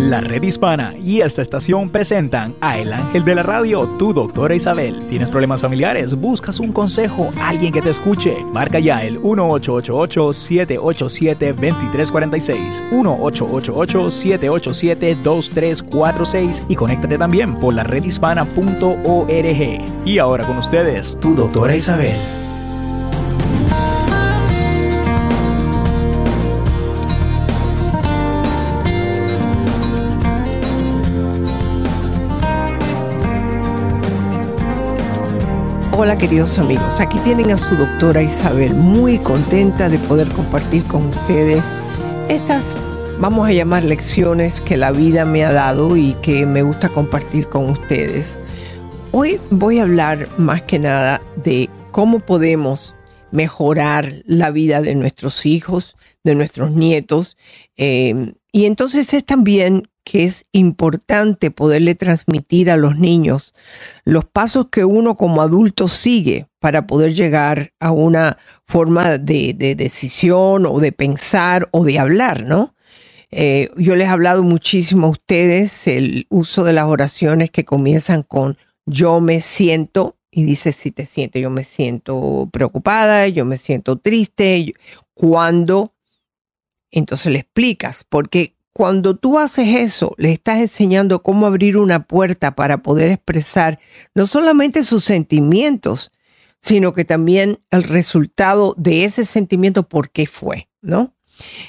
La Red Hispana y esta estación presentan a El Ángel de la Radio, tu doctora Isabel. ¿Tienes problemas familiares? ¿Buscas un consejo? ¿Alguien que te escuche? Marca ya el 1888-787-2346, 1888-787-2346 y conéctate también por la redhispana.org. Y ahora con ustedes, tu doctora Isabel. Hola queridos amigos, aquí tienen a su doctora Isabel, muy contenta de poder compartir con ustedes estas, vamos a llamar lecciones que la vida me ha dado y que me gusta compartir con ustedes. Hoy voy a hablar más que nada de cómo podemos mejorar la vida de nuestros hijos, de nuestros nietos. Eh, y entonces es también que es importante poderle transmitir a los niños los pasos que uno como adulto sigue para poder llegar a una forma de, decisión o de pensar o de hablar, ¿no? Eh, yo les he hablado muchísimo a ustedes el uso de las oraciones que comienzan con yo me siento y dice si te sientes, yo me siento preocupada, yo me siento triste, cuando, entonces le explicas, porque cuando tú haces eso, le estás enseñando cómo abrir una puerta para poder expresar no solamente sus sentimientos, sino que también el resultado de ese sentimiento, por qué fue, ¿no?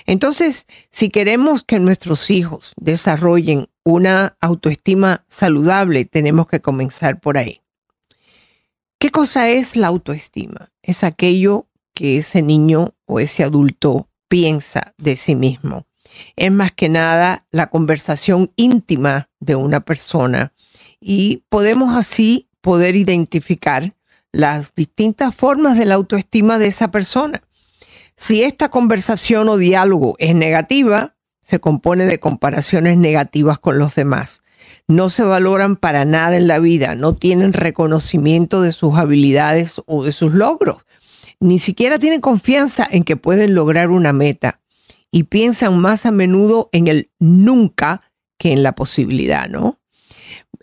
Entonces, si queremos que nuestros hijos desarrollen una autoestima saludable, tenemos que comenzar por ahí. ¿Qué cosa es la autoestima? Es aquello que ese niño o ese adulto piensa de sí mismo es más que nada la conversación íntima de una persona y podemos así poder identificar las distintas formas de la autoestima de esa persona. Si esta conversación o diálogo es negativa, se compone de comparaciones negativas con los demás. No se valoran para nada en la vida, no tienen reconocimiento de sus habilidades o de sus logros. Ni siquiera tienen confianza en que pueden lograr una meta y piensan más a menudo en el nunca que en la posibilidad, ¿no?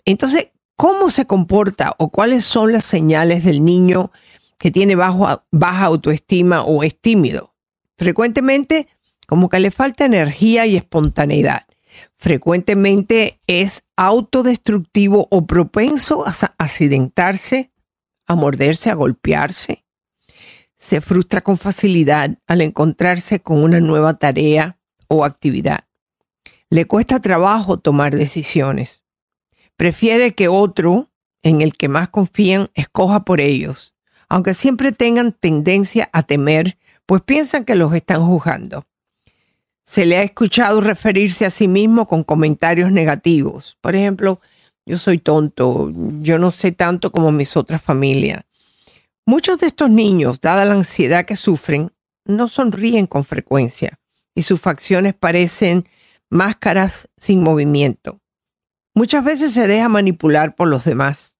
Entonces, ¿cómo se comporta o cuáles son las señales del niño que tiene baja autoestima o es tímido? Frecuentemente, como que le falta energía y espontaneidad. Frecuentemente es autodestructivo o propenso a accidentarse, a morderse, a golpearse se frustra con facilidad al encontrarse con una nueva tarea o actividad. Le cuesta trabajo tomar decisiones. Prefiere que otro, en el que más confían, escoja por ellos, aunque siempre tengan tendencia a temer, pues piensan que los están juzgando. Se le ha escuchado referirse a sí mismo con comentarios negativos. Por ejemplo, yo soy tonto, yo no sé tanto como mis otras familias. Muchos de estos niños, dada la ansiedad que sufren, no sonríen con frecuencia y sus facciones parecen máscaras sin movimiento. Muchas veces se deja manipular por los demás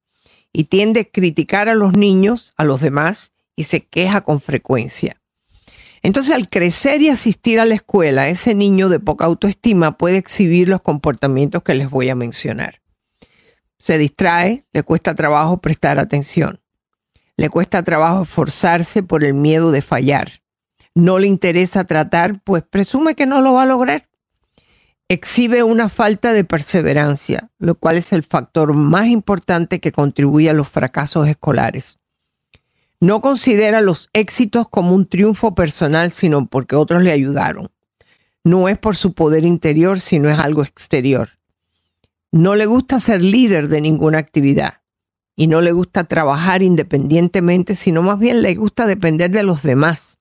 y tiende a criticar a los niños, a los demás, y se queja con frecuencia. Entonces, al crecer y asistir a la escuela, ese niño de poca autoestima puede exhibir los comportamientos que les voy a mencionar. Se distrae, le cuesta trabajo prestar atención. Le cuesta trabajo esforzarse por el miedo de fallar. No le interesa tratar, pues presume que no lo va a lograr. Exhibe una falta de perseverancia, lo cual es el factor más importante que contribuye a los fracasos escolares. No considera los éxitos como un triunfo personal, sino porque otros le ayudaron. No es por su poder interior, sino es algo exterior. No le gusta ser líder de ninguna actividad y no le gusta trabajar independientemente, sino más bien le gusta depender de los demás,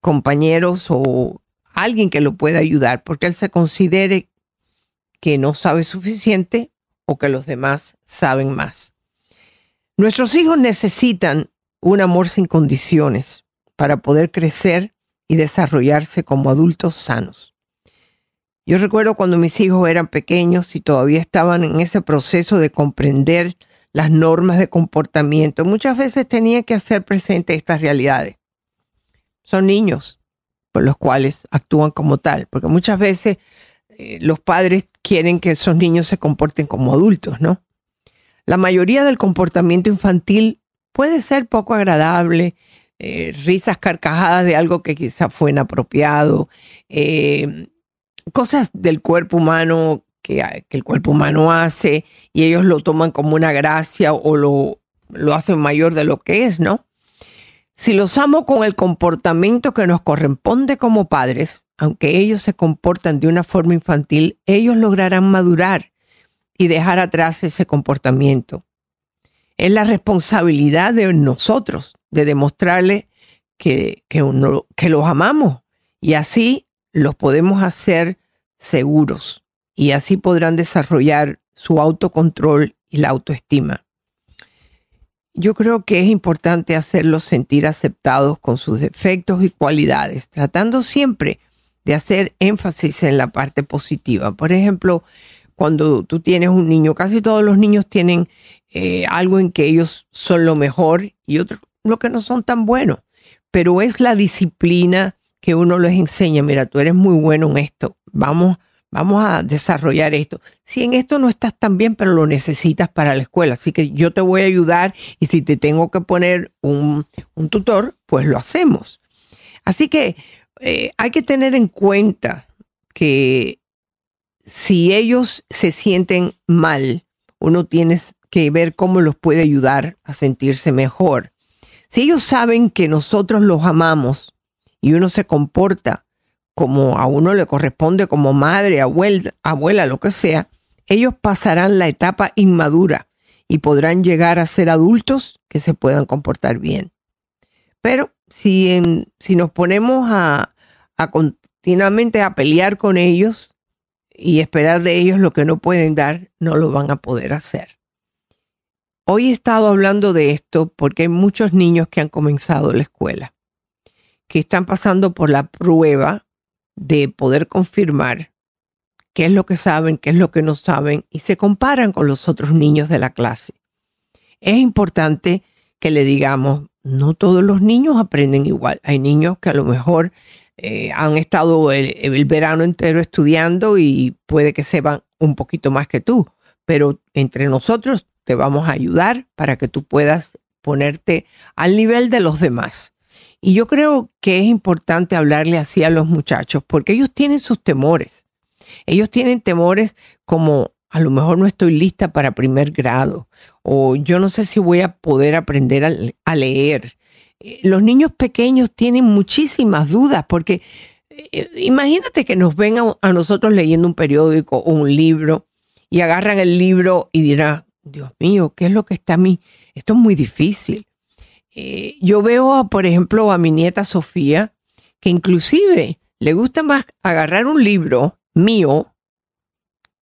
compañeros o alguien que lo pueda ayudar, porque él se considere que no sabe suficiente o que los demás saben más. Nuestros hijos necesitan un amor sin condiciones para poder crecer y desarrollarse como adultos sanos. Yo recuerdo cuando mis hijos eran pequeños y todavía estaban en ese proceso de comprender las normas de comportamiento. Muchas veces tenía que hacer presente estas realidades. Son niños por los cuales actúan como tal, porque muchas veces eh, los padres quieren que esos niños se comporten como adultos, ¿no? La mayoría del comportamiento infantil puede ser poco agradable, eh, risas carcajadas de algo que quizá fue inapropiado, eh, cosas del cuerpo humano que, que, el cuerpo humano hace y ellos lo toman como una gracia o lo, lo hacen mayor de lo que es, ¿no? Si los amo con el comportamiento que nos corresponde como padres, aunque ellos se comportan de una forma infantil, ellos lograrán madurar y dejar atrás ese comportamiento. Es la responsabilidad de nosotros de demostrarle que, que, uno, que los amamos y así los podemos hacer seguros y así podrán desarrollar su autocontrol y la autoestima. Yo creo que es importante hacerlos sentir aceptados con sus defectos y cualidades, tratando siempre de hacer énfasis en la parte positiva. Por ejemplo, cuando tú tienes un niño, casi todos los niños tienen eh, algo en que ellos son lo mejor y otros lo que no son tan buenos, pero es la disciplina que uno les enseña, mira, tú eres muy bueno en esto, vamos vamos a desarrollar esto. Si en esto no estás tan bien, pero lo necesitas para la escuela, así que yo te voy a ayudar y si te tengo que poner un, tutor, pues lo hacemos. Así que eh, hay que tener en cuenta que si ellos se sienten mal, uno tiene que ver cómo los puede ayudar a sentirse mejor. Si ellos saben que nosotros los amamos y uno se comporta como a uno le corresponde como madre, abuela, abuela, lo que sea, ellos pasarán la etapa inmadura y podrán llegar a ser adultos que se puedan comportar bien. Pero si, en, si nos ponemos a, a continuamente a pelear con ellos y esperar de ellos lo que no pueden dar, no lo van a poder hacer. Hoy he estado hablando de esto porque hay muchos niños que han comenzado la escuela, que están pasando por la prueba de poder confirmar qué es lo que saben, qué es lo que no saben y se comparan con los otros niños de la clase. Es importante que le digamos, no todos los niños aprenden igual. Hay niños que a lo mejor eh, han estado el, el, verano entero estudiando y puede que sepan un poquito más que tú, pero entre nosotros te vamos a ayudar para que tú puedas ponerte al nivel de los demás. Y yo creo que es importante hablarle así a los muchachos porque ellos tienen sus temores. Ellos tienen temores como a lo mejor no estoy lista para primer grado o yo no sé si voy a poder aprender a, leer. Eh, los niños pequeños tienen muchísimas dudas porque eh, imagínate que nos ven a, a, nosotros leyendo un periódico o un libro y agarran el libro y dirán, Dios mío, ¿qué es lo que está a mí? Esto es muy difícil. Eh, yo veo, por ejemplo, a mi nieta Sofía, que inclusive le gusta más agarrar un libro mío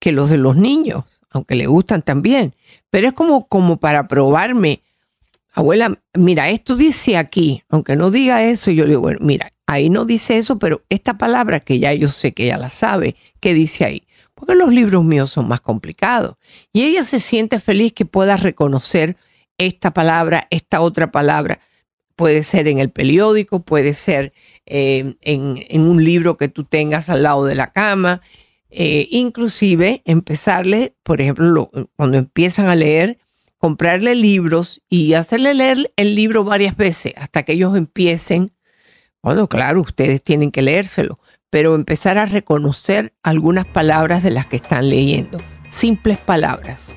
que los de los niños, aunque le gustan también. Pero es como, como para probarme, abuela, mira, esto dice aquí, aunque no diga eso, yo le digo, bueno, mira, ahí no dice eso, pero esta palabra que ya yo sé que ella la sabe, ¿qué dice ahí? Porque los libros míos son más complicados. Y ella se siente feliz que pueda reconocer esta palabra, esta otra palabra. Puede ser en el periódico, puede ser eh, en, un libro que tú tengas al lado de la cama. Eh, inclusive empezarle, por ejemplo, cuando empiezan a leer, comprarle libros y hacerle leer el libro varias veces hasta que ellos empiecen. Bueno, claro, ustedes tienen que leérselo, pero empezar a reconocer algunas palabras de las que están leyendo, simples palabras.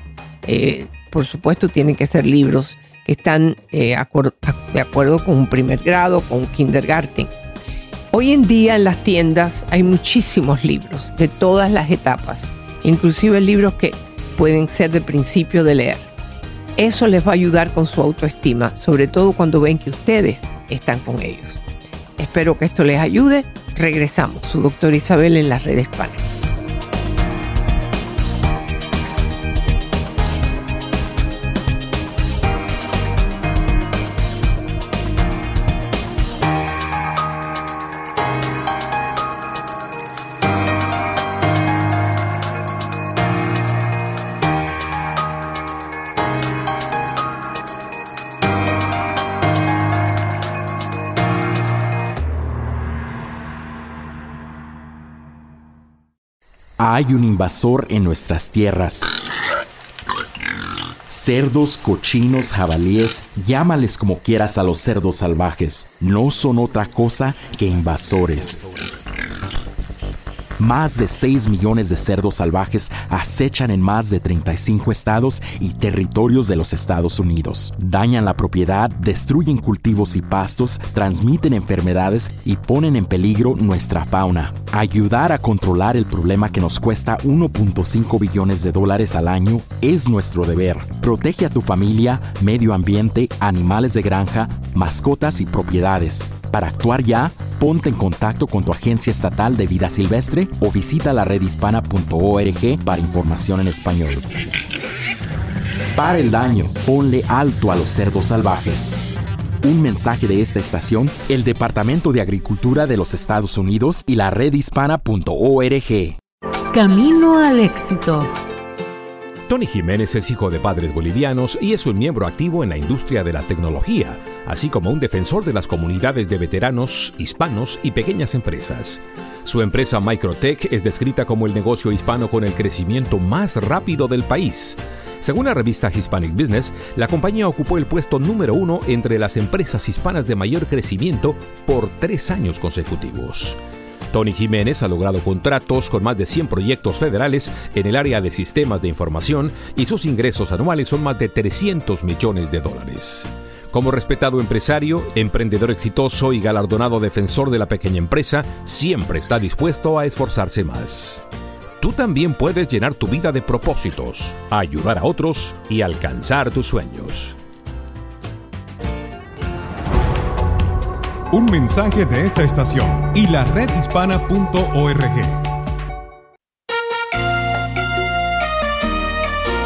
Eh, por supuesto, tienen que ser libros que están eh, de acuerdo con un primer grado, con un kindergarten. Hoy en día en las tiendas hay muchísimos libros de todas las etapas, inclusive libros que pueden ser de principio de leer. Eso les va a ayudar con su autoestima, sobre todo cuando ven que ustedes están con ellos. Espero que esto les ayude. Regresamos, su doctor Isabel en las redes Hispana. Hay un invasor en nuestras tierras. Cerdos, cochinos, jabalíes, llámales como quieras a los cerdos salvajes, no son otra cosa que invasores. Más de 6 millones de cerdos salvajes acechan en más de 35 estados y territorios de los Estados Unidos. Dañan la propiedad, destruyen cultivos y pastos, transmiten enfermedades y ponen en peligro nuestra fauna. Ayudar a controlar el problema que nos cuesta 1.5 billones de dólares al año es nuestro deber. Protege a tu familia, medio ambiente, animales de granja, mascotas y propiedades. Para actuar ya, ponte en contacto con tu agencia estatal de vida silvestre o visita la redhispana.org para información en español. Para el daño, ponle alto a los cerdos salvajes. Un mensaje de esta estación, el Departamento de Agricultura de los Estados Unidos y la redhispana.org. Camino al éxito. Tony Jiménez es hijo de padres bolivianos y es un miembro activo en la industria de la tecnología, así como un defensor de las comunidades de veteranos, hispanos y pequeñas empresas. Su empresa Microtech es descrita como el negocio hispano con el crecimiento más rápido del país. Según la revista Hispanic Business, la compañía ocupó el puesto número uno entre las empresas hispanas de mayor crecimiento por tres años consecutivos. Tony Jiménez ha logrado contratos con más de 100 proyectos federales en el área de sistemas de información y sus ingresos anuales son más de 300 millones de dólares. Como respetado empresario, emprendedor exitoso y galardonado defensor de la pequeña empresa, siempre está dispuesto a esforzarse más. Tú también puedes llenar tu vida de propósitos, ayudar a otros y alcanzar tus sueños. Un mensaje de esta estación y la redhispana.org.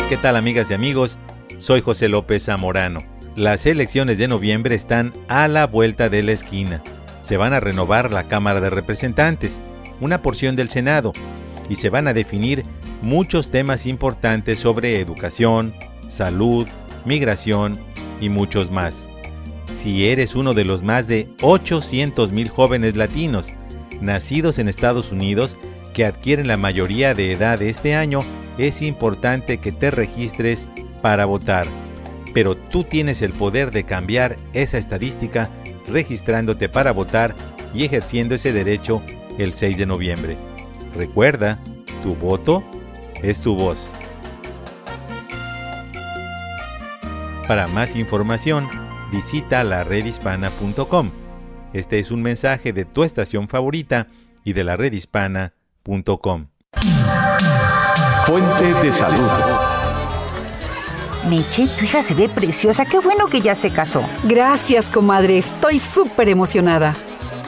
¿Qué tal amigas y amigos? Soy José López Zamorano. Las elecciones de noviembre están a la vuelta de la esquina. Se van a renovar la Cámara de Representantes, una porción del Senado, y se van a definir muchos temas importantes sobre educación, salud, migración y muchos más si eres uno de los más de 800 mil jóvenes latinos nacidos en Estados Unidos que adquieren la mayoría de edad este año, es importante que te registres para votar. Pero tú tienes el poder de cambiar esa estadística registrándote para votar y ejerciendo ese derecho el 6 de noviembre. Recuerda, tu voto es tu voz. Para más información, visita la redhispana.com. Este es un mensaje de tu estación favorita y de la redhispana.com. Fuente de salud. Meche, tu hija se ve preciosa. Qué bueno que ya se casó. Gracias, comadre. Estoy súper emocionada.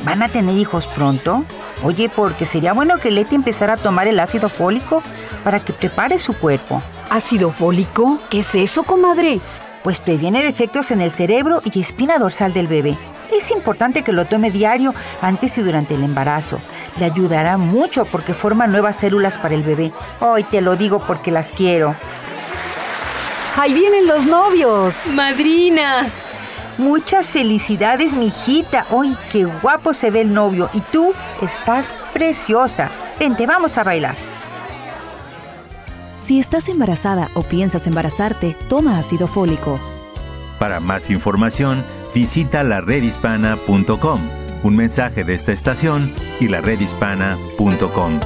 ¿Van a tener hijos pronto? Oye, porque sería bueno que Leti empezara a tomar el ácido fólico para que prepare su cuerpo. ¿Ácido fólico? ¿Qué es eso, comadre? pues previene defectos en el cerebro y espina dorsal del bebé. Es importante que lo tome diario antes y durante el embarazo. Le ayudará mucho porque forma nuevas células para el bebé. Hoy te lo digo porque las quiero. ¡Ahí vienen los novios! ¡Madrina! Muchas felicidades, mijita. ¡Ay, qué guapo se ve el novio! Y tú estás preciosa. Vente, vamos a bailar. Si estás embarazada o piensas embarazarte, toma ácido fólico. Para más información, visita la redhispana.com. Un mensaje de esta estación y la redhispana.com.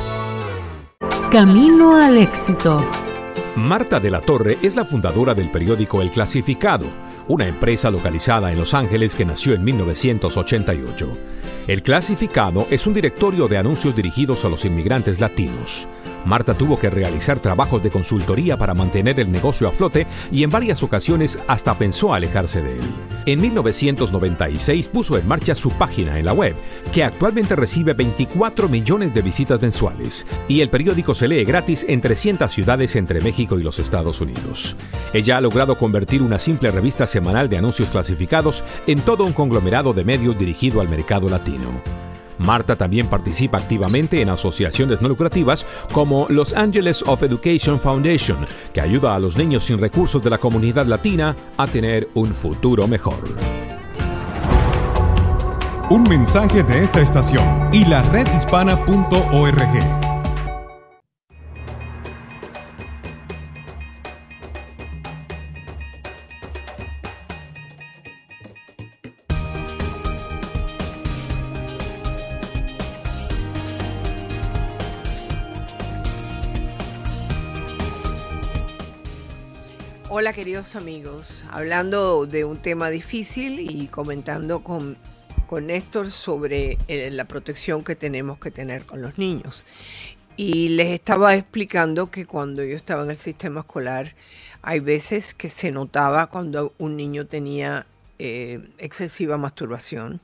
Camino al éxito. Marta de la Torre es la fundadora del periódico El Clasificado, una empresa localizada en Los Ángeles que nació en 1988. El Clasificado es un directorio de anuncios dirigidos a los inmigrantes latinos. Marta tuvo que realizar trabajos de consultoría para mantener el negocio a flote y en varias ocasiones hasta pensó alejarse de él. En 1996 puso en marcha su página en la web, que actualmente recibe 24 millones de visitas mensuales, y el periódico se lee gratis en 300 ciudades entre México y los Estados Unidos. Ella ha logrado convertir una simple revista semanal de anuncios clasificados en todo un conglomerado de medios dirigido al mercado Marta también participa activamente en asociaciones no lucrativas como Los Angeles of Education Foundation, que ayuda a los niños sin recursos de la comunidad latina a tener un futuro mejor. Un mensaje de esta estación y la redhispana.org. queridos amigos, hablando de un tema difícil y comentando con, con Néstor sobre eh, la protección que tenemos que tener con los niños. Y les estaba explicando que cuando yo estaba en el sistema escolar, hay veces que se notaba cuando un niño tenía eh, excesiva masturbación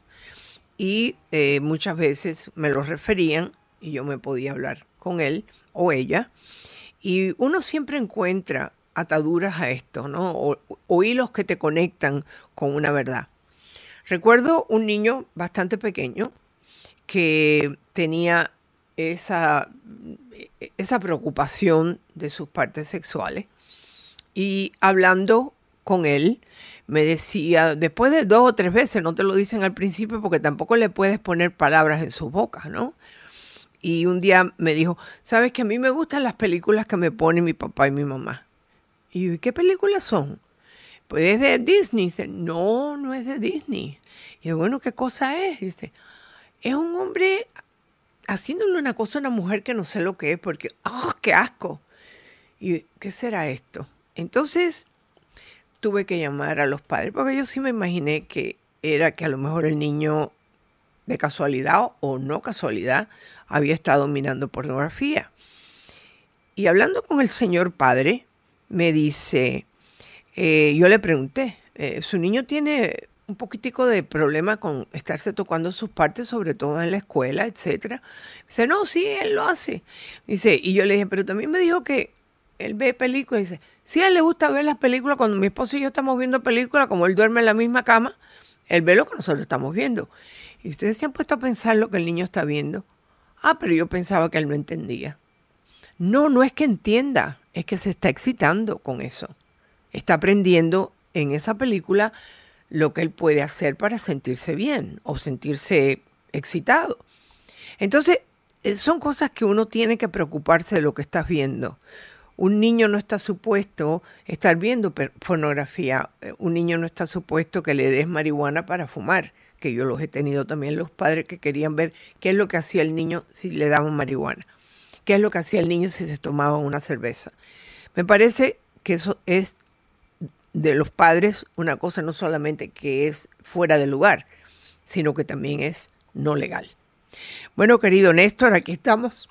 y eh, muchas veces me lo referían y yo me podía hablar con él o ella. Y uno siempre encuentra ataduras a esto, ¿no? O, hilos que te conectan con una verdad. Recuerdo un niño bastante pequeño que tenía esa, esa preocupación de sus partes sexuales y hablando con él me decía, después de dos o tres veces, no te lo dicen al principio porque tampoco le puedes poner palabras en sus bocas, ¿no? Y un día me dijo, sabes que a mí me gustan las películas que me ponen mi papá y mi mamá. ¿Y qué películas son? Pues es de Disney. Dice, no, no es de Disney. Y yo, bueno, ¿qué cosa es? Dice, es un hombre haciéndole una cosa a una mujer que no sé lo que es, porque, ¡oh, qué asco! ¿Y qué será esto? Entonces tuve que llamar a los padres, porque yo sí me imaginé que era que a lo mejor el niño, de casualidad o no casualidad, había estado mirando pornografía. Y hablando con el señor padre, me dice, eh, yo le pregunté, eh, su niño tiene un poquitico de problema con estarse tocando sus partes, sobre todo en la escuela, etcétera. Dice, no, sí, él lo hace. Dice, y yo le dije, pero también me dijo que él ve películas. Dice, sí, a él le gusta ver las películas cuando mi esposo y yo estamos viendo películas, como él duerme en la misma cama, él ve lo que nosotros estamos viendo. Y ustedes se han puesto a pensar lo que el niño está viendo. Ah, pero yo pensaba que él no entendía. No, no es que entienda, es que se está excitando con eso. Está aprendiendo en esa película lo que él puede hacer para sentirse bien o sentirse excitado. Entonces, eh, son cosas que uno tiene que preocuparse de lo que estás viendo. Un niño no está supuesto estar viendo pornografía. Eh, un niño no está supuesto que le des marihuana para fumar, que yo los he tenido también los padres que querían ver qué es lo que hacía el niño si le daban marihuana qué es lo que hacía el niño si se tomaba una cerveza. Me parece que eso es de los padres una cosa no solamente que es fuera de lugar, sino que también es no legal. Bueno, querido Néstor, aquí estamos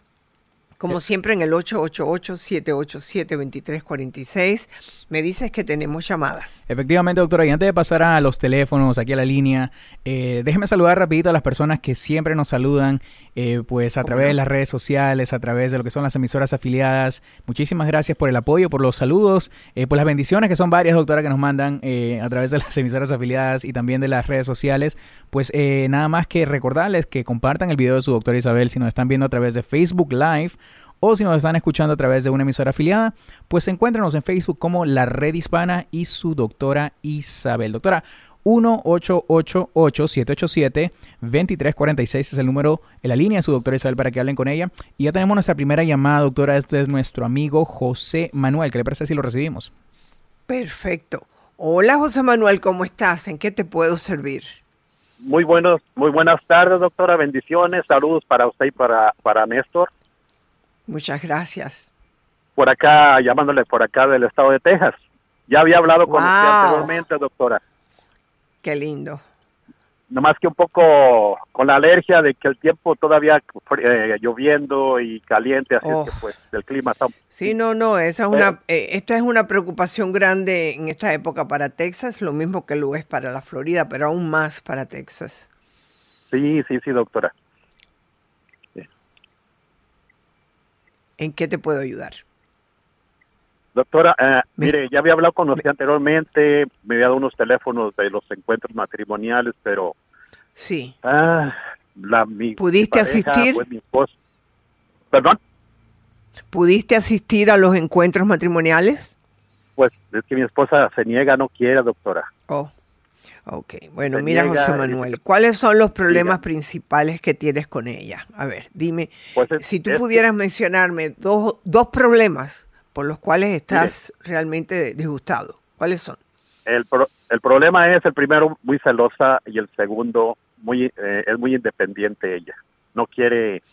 como siempre en el 888-787-2346, me dices que tenemos llamadas. Efectivamente, doctora, y antes de pasar a los teléfonos, aquí a la línea, eh, déjeme saludar rapidito a las personas que siempre nos saludan, eh, pues a través de las redes sociales, a través de lo que son las emisoras afiliadas. Muchísimas gracias por el apoyo, por los saludos, eh, por las bendiciones, que son varias, doctora, que nos mandan a través de las emisoras afiliadas y también de las redes sociales. Pues nada más que recordarles que compartan el video de su doctora Isabel si nos están viendo a través de Facebook Live o si nos están escuchando a través de una emisora afiliada, pues encuéntranos en Facebook como La Red Hispana y su doctora Isabel. Doctora, 1-888-787-2346 es el número en la línea de su doctora Isabel para que hablen con ella. Y ya tenemos nuestra primera llamada, doctora. Este es nuestro amigo José Manuel. ¿Qué le parece si lo recibimos? Perfecto. Hola José Manuel, ¿cómo estás? ¿En qué te puedo servir? Muy buenos, muy buenas tardes, doctora. Bendiciones, saludos para usted y para, para Néstor. Muchas gracias. Por acá, llamándole por acá del estado de Texas. Ya había hablado con usted anteriormente, doctora. Qué lindo. Nomás que un poco con la alergia de que el tiempo todavía eh, lloviendo y caliente, así que oh. pues el clima está... Sí, no, no, esa es una, eh, esta es una preocupación grande en esta época para Texas, lo mismo que lo es para la Florida, pero aún más para Texas. Sí, sí, sí, doctora. ¿En qué te puedo ayudar? Doctora, eh, mire, ya había hablado con usted anteriormente, me había dado unos teléfonos de los encuentros matrimoniales, pero... Sí. Ah, la, mi, ¿Pudiste asistir? Pues, mi. ¿Perdón? ¿Pudiste asistir a los encuentros matrimoniales? Pues es que mi esposa se niega, no quiere, doctora. Oh. Ok, bueno, mira José Manuel, ¿cuáles son los problemas principales que tienes con ella? A ver, dime, pues si tú pudieras mencionarme dos, dos problemas por los cuales estás realmente disgustado, ¿cuáles son? El, el problema es el primero muy celosa y el segundo muy eh, es muy independiente ella. No quiere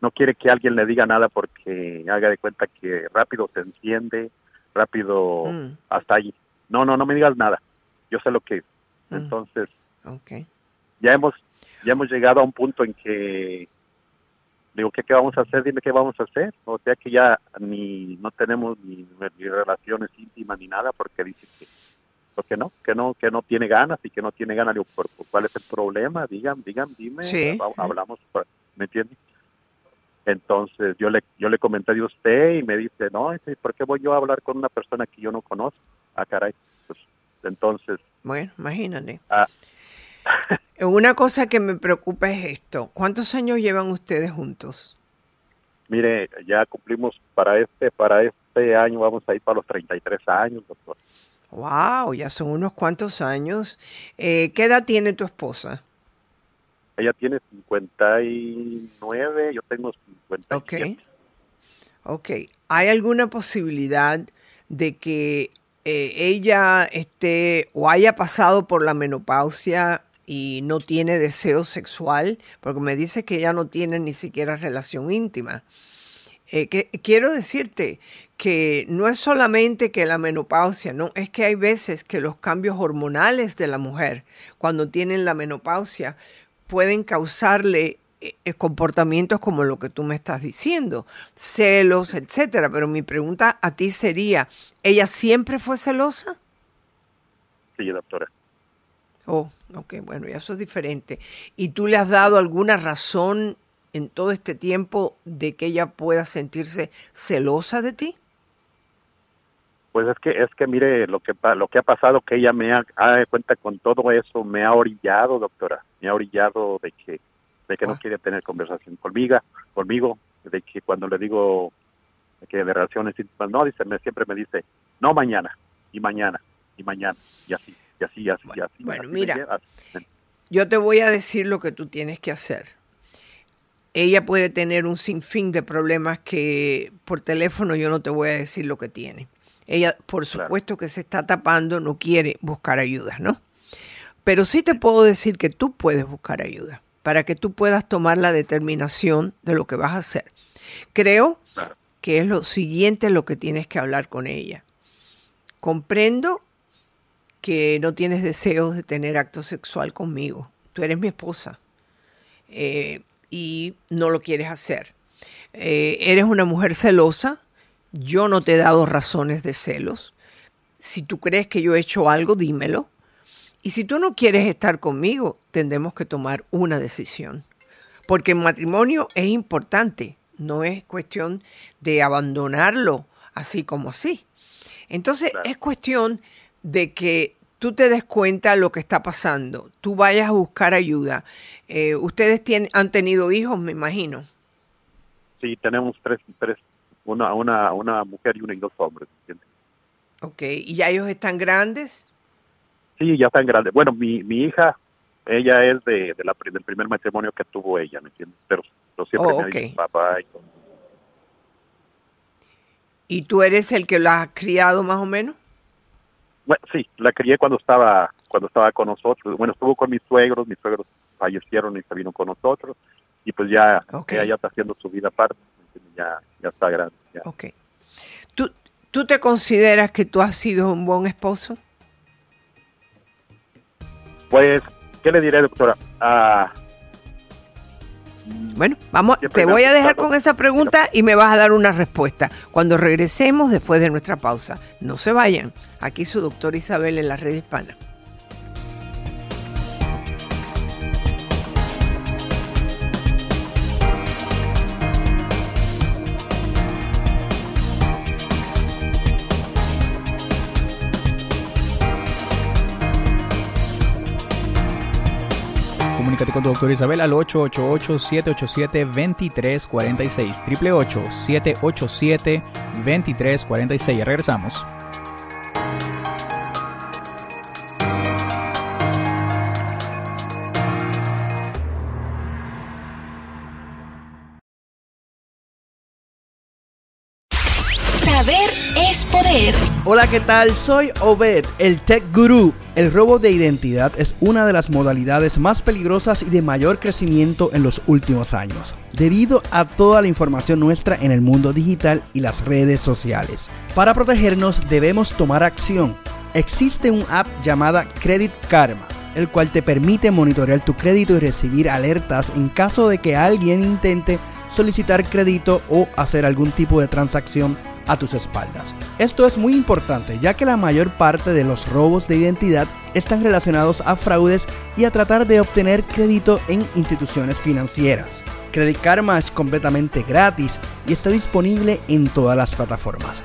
no quiere que alguien le diga nada porque haga de cuenta que rápido se enciende rápido Mm. hasta allí. No, no, no me digas nada. Yo sé lo que es. Mm. Entonces, ya hemos ya hemos llegado a un punto en que digo ¿qué, qué vamos a hacer dime qué vamos a hacer o sea que ya ni no tenemos ni, ni relaciones íntimas ni nada porque dice que pues que no que no que no tiene ganas y que no tiene ganas. Digo ¿por, por cuál es el problema digan digan dime Sí. ha- hablamos me entiendes entonces yo le yo le comenté de usted y me dice no este, ¿por qué voy yo a hablar con una persona que yo no conozco ah caray pues entonces Bueno, imagínate. ah, Una cosa que me preocupa es esto. ¿Cuántos años llevan ustedes juntos? Mire, ya cumplimos para este para este año vamos a ir para los 33 años, doctor. Wow, ya son unos cuantos años. Eh, ¿Qué edad tiene tu esposa? Ella tiene 59, yo tengo 57. Ok. Ok. ¿Hay alguna posibilidad de que eh, ella esté o haya pasado por la menopausia y no tiene deseo sexual? Porque me dice que ella no tiene ni siquiera relación íntima. Eh, que, quiero decirte que no es solamente que la menopausia, no, es que hay veces que los cambios hormonales de la mujer cuando tienen la menopausia pueden causarle comportamientos como lo que tú me estás diciendo, celos, etcétera. Pero mi pregunta a ti sería, ¿ella siempre fue celosa? Sí, doctora. Oh, ok, bueno, ya eso es diferente. ¿Y tú le has dado alguna razón en todo este tiempo de que ella pueda sentirse celosa de ti? Pues es que es que mire lo que lo que ha pasado que ella me ha, ha de cuenta con todo eso me ha orillado, doctora. Me ha orillado de que de que no quiere tener conversación conmigo, conmigo, de que cuando le digo que de relaciones íntimas no, dice, me, siempre me dice, "No mañana" y mañana y mañana y así, y así, y así, y así. bueno, así mira. lleva. Yo te voy a decir lo que tú tienes que hacer. Ella puede tener un sinfín de problemas que por teléfono yo no te voy a decir lo que tiene. Ella, por supuesto que se está tapando, no quiere buscar ayuda, ¿no? Pero sí te puedo decir que tú puedes buscar ayuda para que tú puedas tomar la determinación de lo que vas a hacer. Creo que es lo siguiente lo que tienes que hablar con ella. Comprendo que no tienes deseos de tener acto sexual conmigo. Tú eres mi esposa eh, y no lo quieres hacer. Eh, eres una mujer celosa. Yo no te he dado razones de celos. Si tú crees que yo he hecho algo, dímelo. Y si tú no quieres estar conmigo, tendremos que tomar una decisión. Porque el matrimonio es importante, no es cuestión de abandonarlo así como así. Entonces es cuestión de que tú te des cuenta de lo que está pasando, tú vayas a buscar ayuda. Eh, ustedes tienen, han tenido hijos, me imagino. Sí, tenemos tres tres una una una mujer y una y dos hombres. ¿entiendes? Ok, ¿y ya ellos están grandes? Sí, ya están grandes. Bueno, mi, mi hija, ella es de, de la, del primer matrimonio que tuvo ella, ¿me entiendes? Pero, pero siempre Oh, me ha dicho papá y todo. ¿Y tú eres el que la has criado más o menos? Bueno, sí, la crié cuando estaba cuando estaba con nosotros. Bueno, estuvo con mis suegros, mis suegros fallecieron y se vino con nosotros. Y pues ya, ella ya está haciendo su vida aparte, ya, ya está grande. ya. Ok. ¿Tú, ¿Tú te consideras que tú has sido un buen esposo? Pues, ¿qué le diré, doctora? Ah, Bueno, vamos, te voy a dejar con esa pregunta y me vas a dar una respuesta cuando regresemos después de nuestra pausa. No se vayan. Aquí su doctora Isabel en la red hispana. Con tu doctor Isabel al 888-787-2346. 888-787-2346. Ya regresamos. Hola, ¿qué tal? Soy Obed, el Tech Guru. El robo de identidad es una de las modalidades más peligrosas y de mayor crecimiento en los últimos años, debido a toda la información nuestra en el mundo digital y las redes sociales. Para protegernos debemos tomar acción. Existe un app llamada Credit Karma el cual te permite monitorear tu crédito y recibir alertas en caso de que alguien intente solicitar crédito o hacer algún tipo de transacción a tus espaldas. Esto es muy importante ya que la mayor parte de los robos de identidad están relacionados a fraudes y a tratar de obtener crédito en instituciones financieras. Credit Karma es completamente gratis y está disponible en todas las plataformas.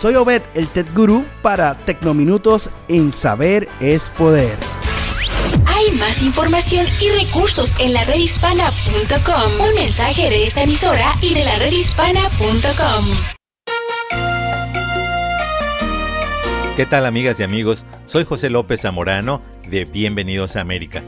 Soy Obed, el Tech Guru para Tecnominutos en Saber es Poder. Hay más información y recursos en la redhispana.com. Un mensaje de esta emisora y de la redhispana.com. ¿Qué tal amigas y amigos? Soy José López Zamorano de Bienvenidos a América.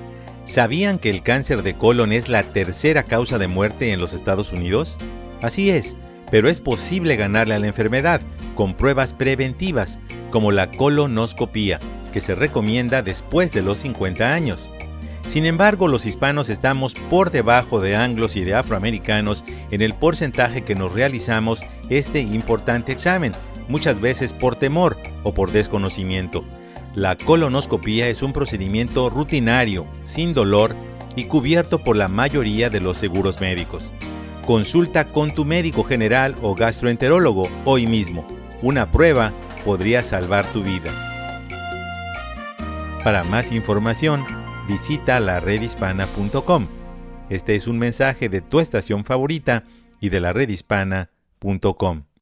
¿Sabían que el cáncer de colon es la tercera causa de muerte en los Estados Unidos? Así es, pero es posible ganarle a la enfermedad con pruebas preventivas como la colonoscopía que se recomienda después de los 50 años. Sin embargo, los hispanos estamos por debajo de anglos y de afroamericanos en el porcentaje que nos realizamos este importante examen, muchas veces por temor o por desconocimiento. La colonoscopía es un procedimiento rutinario, sin dolor y cubierto por la mayoría de los seguros médicos. Consulta con tu médico general o gastroenterólogo hoy mismo. Una prueba podría salvar tu vida. Para más información, visita la redhispana.com. Este es un mensaje de tu estación favorita y de la redhispana.com.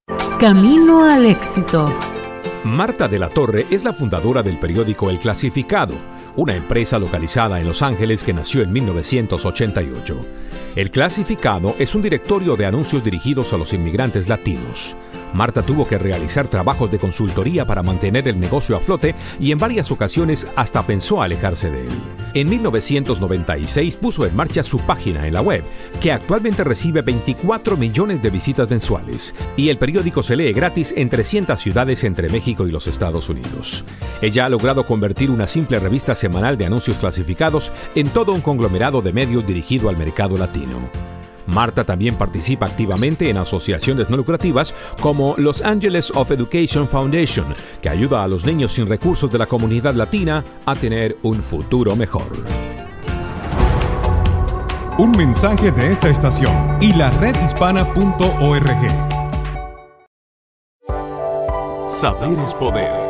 Camino al éxito. Marta de la Torre es la fundadora del periódico El Clasificado, una empresa localizada en Los Ángeles que nació en 1988. El Clasificado es un directorio de anuncios dirigidos a los inmigrantes latinos. Marta tuvo que realizar trabajos de consultoría para mantener el negocio a flote y en varias ocasiones hasta pensó alejarse de él. En 1996 puso en marcha su página en la web, que actualmente recibe 24 millones de visitas mensuales, y el periódico se lee gratis en 300 ciudades entre México y los Estados Unidos. Ella ha logrado convertir una simple revista semanal de anuncios clasificados en todo un conglomerado de medios dirigido al mercado latino. Marta también participa activamente en asociaciones no lucrativas como Los Angeles of Education Foundation, que ayuda a los niños sin recursos de la comunidad latina a tener un futuro mejor. Un mensaje de esta estación y la redhispana.org. Saber es poder.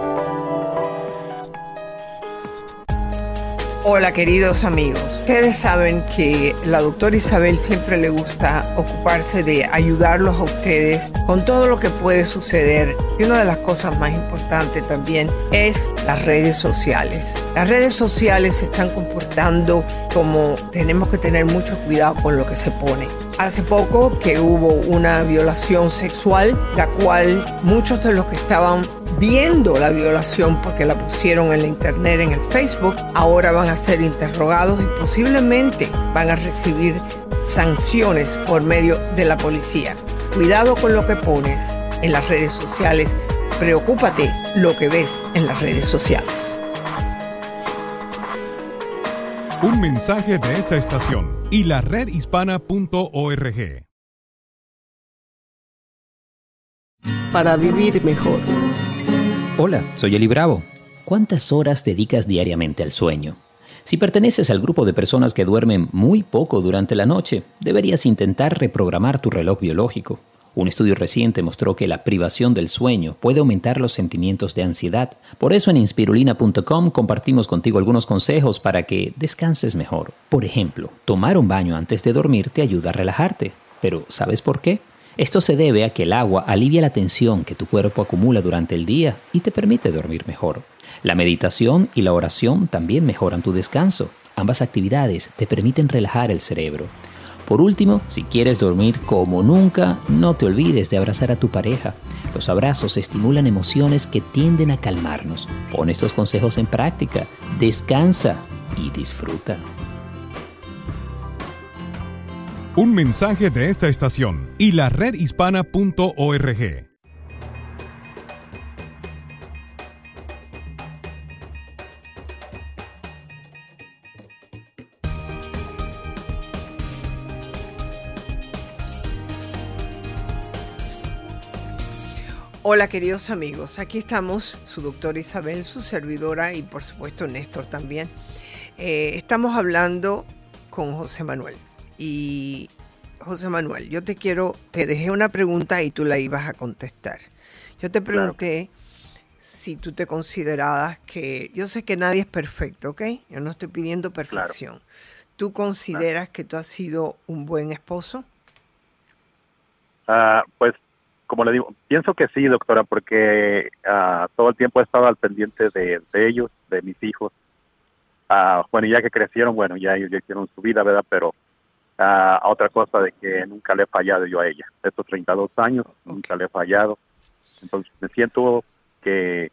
Hola queridos amigos, ustedes saben que la doctora Isabel siempre le gusta ocuparse de ayudarlos a ustedes con todo lo que puede suceder y una de las cosas más importantes también es las redes sociales. Las redes sociales se están comportando como tenemos que tener mucho cuidado con lo que se pone. Hace poco que hubo una violación sexual, la cual muchos de los que estaban viendo la violación porque la pusieron en la internet, en el Facebook, ahora van a ser interrogados y posiblemente van a recibir sanciones por medio de la policía. Cuidado con lo que pones en las redes sociales. Preocúpate lo que ves en las redes sociales. Un mensaje de esta estación y la redhispana.org. Para vivir mejor. Hola, soy Eli Bravo. ¿Cuántas horas dedicas diariamente al sueño? Si perteneces al grupo de personas que duermen muy poco durante la noche, deberías intentar reprogramar tu reloj biológico. Un estudio reciente mostró que la privación del sueño puede aumentar los sentimientos de ansiedad. Por eso en inspirulina.com compartimos contigo algunos consejos para que descanses mejor. Por ejemplo, tomar un baño antes de dormir te ayuda a relajarte. Pero ¿sabes por qué? Esto se debe a que el agua alivia la tensión que tu cuerpo acumula durante el día y te permite dormir mejor. La meditación y la oración también mejoran tu descanso. Ambas actividades te permiten relajar el cerebro. Por último, si quieres dormir como nunca, no te olvides de abrazar a tu pareja. Los abrazos estimulan emociones que tienden a calmarnos. Pon estos consejos en práctica, descansa y disfruta. Un mensaje de esta estación y la redhispana.org. Hola queridos amigos, aquí estamos, su doctora Isabel, su servidora y por supuesto Néstor también. Eh, estamos hablando con José Manuel. Y José Manuel, yo te quiero, te dejé una pregunta y tú la ibas a contestar. Yo te pregunté si tú te considerabas que, yo sé que nadie es perfecto, ¿ok? Yo no estoy pidiendo perfección. ¿Tú consideras que tú has sido un buen esposo? Ah, pues como le digo, pienso que sí, doctora, porque ah, todo el tiempo he estado al pendiente de, ellos, de mis hijos. Uh, bueno, ya que crecieron, bueno, ya ellos ya hicieron su vida, ¿verdad? Pero a otra cosa de que nunca le he fallado yo a ella. Estos 32 años, nunca le he fallado. Entonces me siento que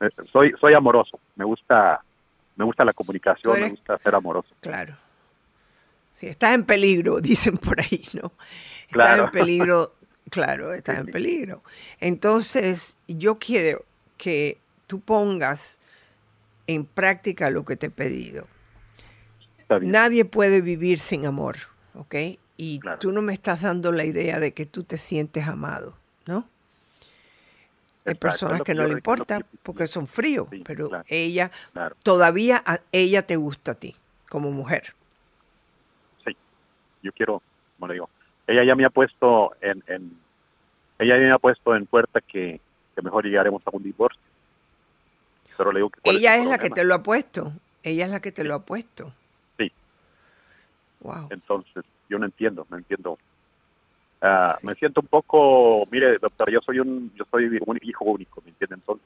eh, soy soy amoroso. Me gusta me gusta la comunicación, me gusta ser amoroso. Claro. Sí, estás en peligro, dicen por ahí, ¿no? Estás en peligro Claro, estás en peligro. Entonces, yo quiero que tú pongas en práctica lo que te he pedido. Nadie puede vivir sin amor, ¿ok? Y tú no me estás dando la idea de que tú te sientes amado, ¿no? Hay personas que no le importa porque son fríos, pero ella, todavía ella te gusta a ti como mujer. Sí, yo quiero, como le digo, ella ya me ha puesto en, ella me ha puesto en puerta que, mejor llegaremos a un divorcio. Pero le digo que ella es, la que te lo ha puesto. Ella es la que te lo ha puesto. Sí. Wow. Entonces, yo no entiendo, no entiendo. Ah, me siento un poco, mire, doctor, yo soy un, yo soy un hijo único, ¿me entiende? Entonces,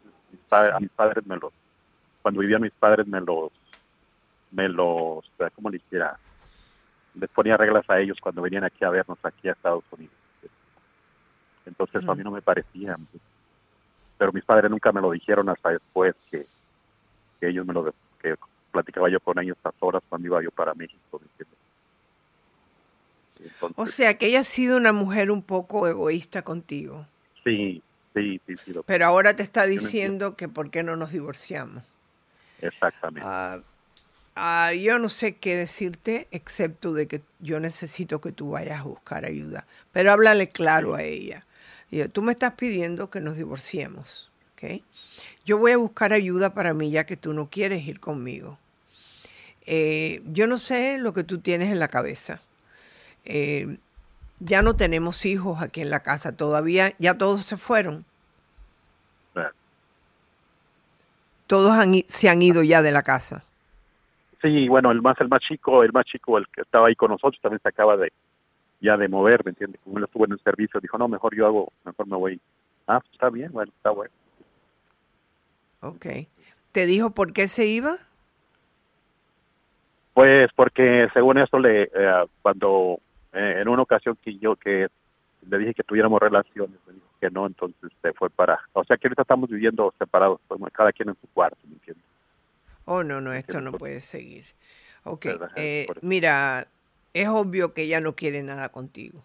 a mis padres me los, cuando vivían mis padres me los, me los, ¿cómo le hiciera? Les ponía reglas a ellos cuando venían aquí a vernos aquí a Estados Unidos. Entonces a mí no me parecía. Pero mis padres nunca me lo dijeron hasta después que, ellos me lo que platicaba yo con ellos a horas cuando iba yo para México. o sea, que ella ha sido una mujer un poco egoísta contigo. Sí, sí, sí. sí Pero ahora te está diciendo que por qué no nos divorciamos. Exactamente. Ah, ah, yo no sé qué decirte, excepto de que yo necesito que tú vayas a buscar ayuda. Pero háblale claro a ella tú me estás pidiendo que nos divorciemos, ¿ok? Yo voy a buscar ayuda para mí ya que tú no quieres ir conmigo. Eh, yo no sé lo que tú tienes en la cabeza. Eh, ya no tenemos hijos aquí en la casa, todavía, ya todos se fueron. Todos se han ido ya de la casa. Sí, bueno, el más el más chico, el más chico, el que estaba ahí con nosotros, también se acaba de, ya de mover, ¿me entiendes? Como él estuvo en el servicio, dijo, no, mejor yo hago, mejor me voy. Ah, pues está bien, bueno, está bueno. Ok. ¿Te dijo por qué se iba? Pues porque según esto, le, eh, cuando eh, en una ocasión que yo que le dije que tuviéramos relaciones, me dijo que no, entonces se fue para... O sea que ahorita estamos viviendo separados, pues, cada quien en su cuarto, ¿me entiendes? Oh, no, no, esto no puede seguir. Ok, eh, mira, es obvio que ella no quiere nada contigo.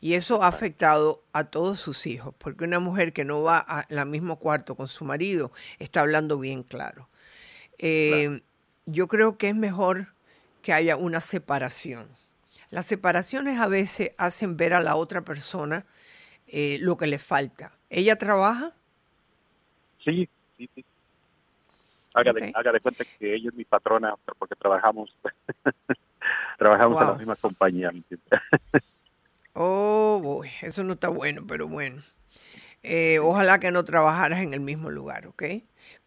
Y eso ha afectado a todos sus hijos, porque una mujer que no va al mismo cuarto con su marido está hablando bien claro. Eh, yo creo que es mejor que haya una separación. Las separaciones a veces hacen ver a la otra persona eh, lo que le falta. ¿Ella trabaja? Sí, sí, sí. Haga de cuenta que ella es mi patrona porque trabajamos Trabajamos en la misma compañía. oh, boy, eso no está bueno, pero bueno. Eh, ojalá que no trabajaras en el mismo lugar, ¿ok?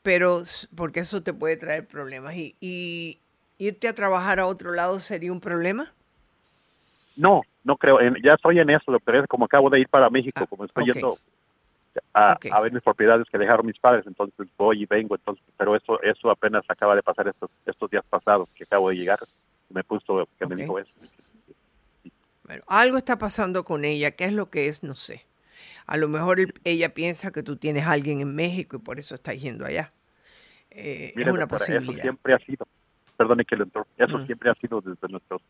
Pero porque eso te puede traer problemas. ¿Y, irte a trabajar a otro lado sería un problema? No, no creo. Ya estoy en eso, pero es como acabo de ir para México, ah, como estoy yendo a, ver mis propiedades que dejaron mis padres, entonces voy y vengo, entonces, pero eso eso apenas acaba de pasar estos estos días pasados que acabo de llegar me puso que me dijo eso. Bueno, algo está pasando con ella, ¿qué es lo que es? No sé. A lo mejor ella piensa que tú tienes a alguien en México y por eso está yendo allá. Eh, es una posibilidad. Eso siempre ha sido, perdone que le entró, eso siempre ha sido desde nuestro,